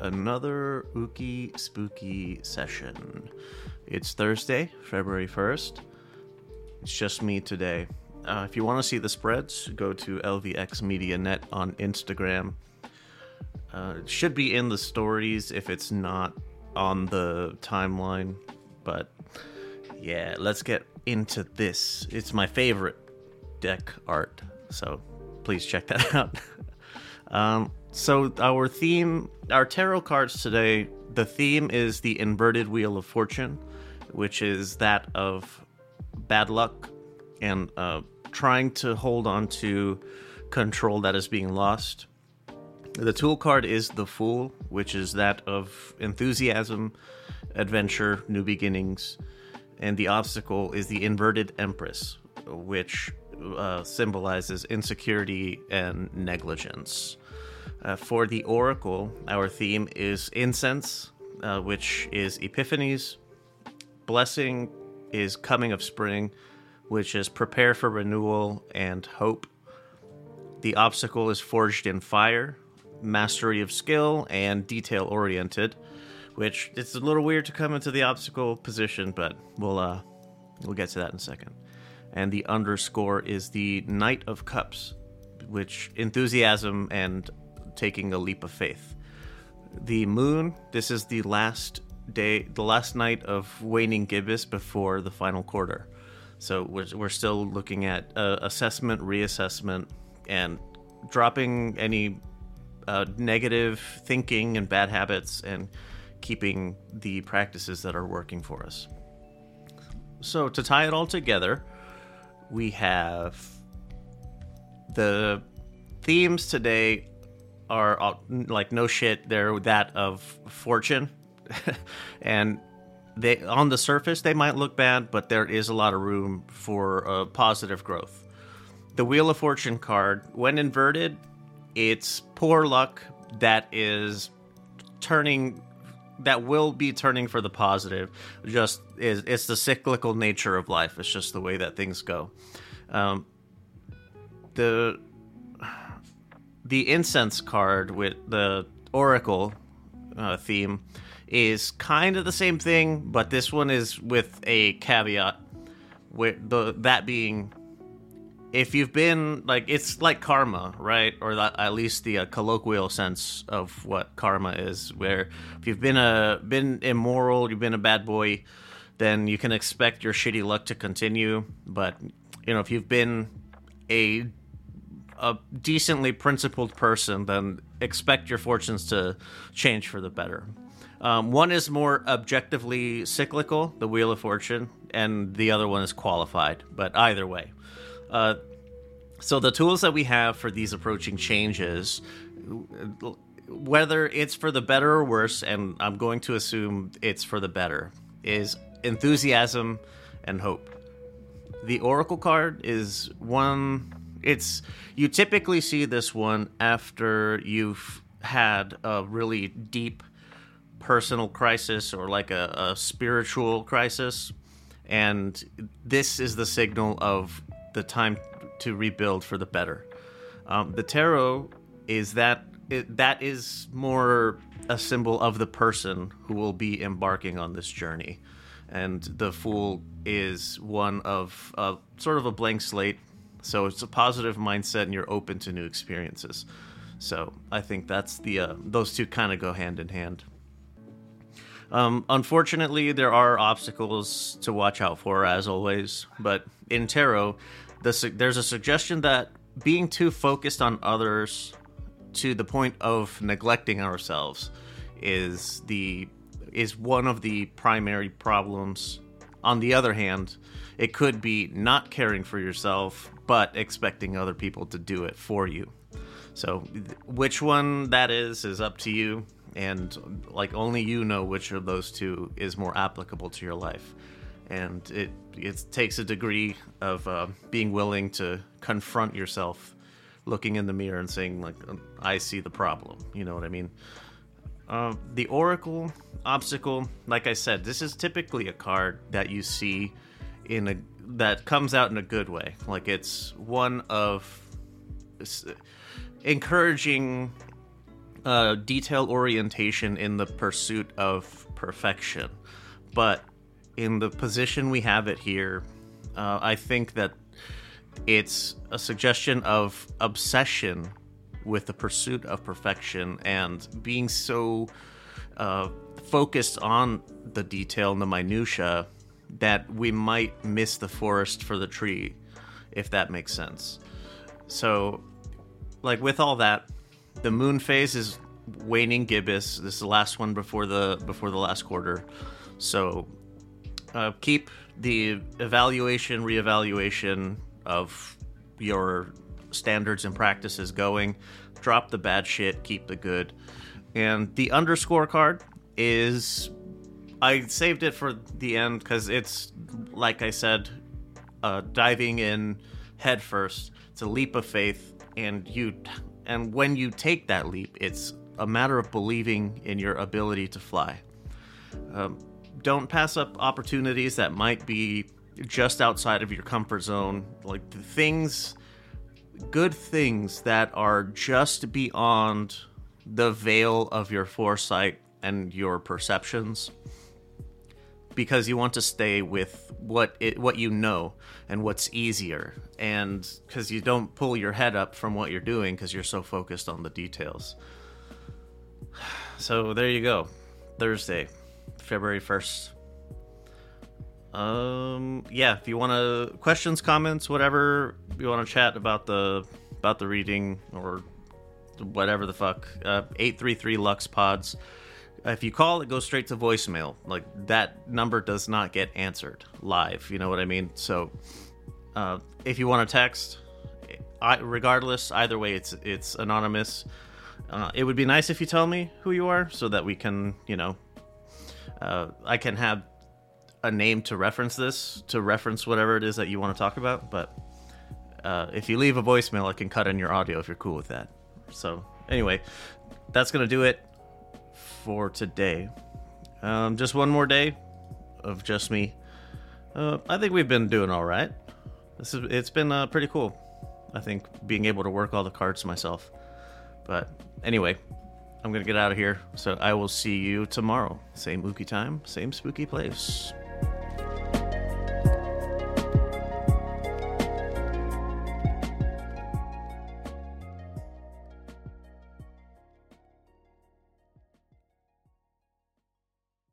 another Ooky Spooky session. It's Thursday, February 1st. It's just me today. Uh, if you want to see the spreads, go to LVX Media Net on Instagram. Uh, it should be in the stories if it's not on the timeline. But yeah, let's get into this. It's my favorite deck art, so please check that out. um, so our theme, our tarot cards today, the theme is the inverted wheel of fortune, which is that of bad luck and uh, trying to hold on to control that is being lost. The tool card is the Fool, which is that of enthusiasm, adventure, new beginnings, and the obstacle is the inverted Empress, which uh, symbolizes insecurity and negligence. Uh, for the Oracle, our theme is incense, uh, which is epiphanies. Blessing is coming of spring, which is prepare for renewal and hope. The obstacle is forged in fire, mastery of skill, and detail oriented, which it's a little weird to come into the obstacle position, but we'll uh we'll get to that in a second. And the underscore is the Knight of Cups, which enthusiasm and taking a leap of faith. The moon, this is the last day, the last night of waning gibbous before the final quarter. So we're, we're still looking at uh, assessment, reassessment, and dropping any uh, negative thinking and bad habits and keeping the practices that are working for us. So, to tie it all together, we have the themes today are like no shit, they're that of fortune. and they on the surface they might look bad, but there is a lot of room for uh, positive growth. The Wheel of Fortune card, when inverted, it's poor luck that is turning that will be turning for the positive just is it's the cyclical nature of life it's just the way that things go um, the the incense card with the oracle uh, theme is kind of the same thing but this one is with a caveat with the that being if you've been like it's like karma right? Or at least the uh, colloquial sense of what karma is where if you've been a been immoral you've been a bad boy then you can expect your shitty luck to continue. But you know if you've been a a decently principled person then expect your fortunes to change for the better um, one is more objectively cyclical the wheel of fortune and the other one is qualified but either way uh, so the tools that we have for these approaching changes, whether it's for the better or worse, and I'm going to assume it's for the better, is enthusiasm and hope. The Oracle card is one. It's you typically see this one after you've had a really deep personal crisis or like a, a spiritual crisis, and this is the signal of the time to rebuild for the better. Um, the tarot is that it, that is more a symbol of the person who will be embarking on this journey, and the fool is one of uh, sort of a blank slate. So it's a positive mindset, and you're open to new experiences. So I think that's the uh, those two kind of go hand in hand. Um, unfortunately, there are obstacles to watch out for, as always. But in tarot, the, there's a suggestion that being too focused on others to the point of neglecting ourselves is the is one of the primary problems. On the other hand, it could be not caring for yourself but expecting other people to do it for you. So, which one that is is up to you and like only you know which of those two is more applicable to your life and it it takes a degree of uh, being willing to confront yourself, looking in the mirror and saying like, "I see the problem." You know what I mean? Uh, the Oracle obstacle, like I said, this is typically a card that you see in a that comes out in a good way. Like it's one of encouraging uh, detail orientation in the pursuit of perfection. But in the position we have it here, uh, I think that it's a suggestion of obsession with the pursuit of perfection and being so uh, focused on the detail and the minutia that we might miss the forest for the tree, if that makes sense. So, like with all that, the moon phase is waning gibbous. This is the last one before the before the last quarter. So, uh, keep the evaluation, reevaluation of your standards and practices going. Drop the bad shit, keep the good. And the underscore card is I saved it for the end because it's like I said, uh, diving in headfirst. It's a leap of faith, and you, and when you take that leap, it's a matter of believing in your ability to fly. Um, don't pass up opportunities that might be just outside of your comfort zone, like the things, good things that are just beyond the veil of your foresight and your perceptions because you want to stay with what it what you know and what's easier. And because you don't pull your head up from what you're doing because you're so focused on the details. So there you go. Thursday february 1st um yeah if you want to questions comments whatever you want to chat about the about the reading or whatever the fuck uh 833 lux pods if you call it goes straight to voicemail. Like that number does not get answered live you know what i mean? So uh, if you want to text I, regardless either way it's it's anonymous. Uh, it would be nice if you tell me who you are so that we can you know uh, i can have a name to reference this to reference whatever it is that you want to talk about but uh, if you leave a voicemail i can cut in your audio if you're cool with that. So anyway that's gonna do it for today. Um, just one more day of just me. Uh, I think we've been doing all right. This is it's been uh, pretty cool. I think being able to work all the cards myself. But anyway, I'm gonna get out of here. So I will see you tomorrow. Same spooky time, same spooky place.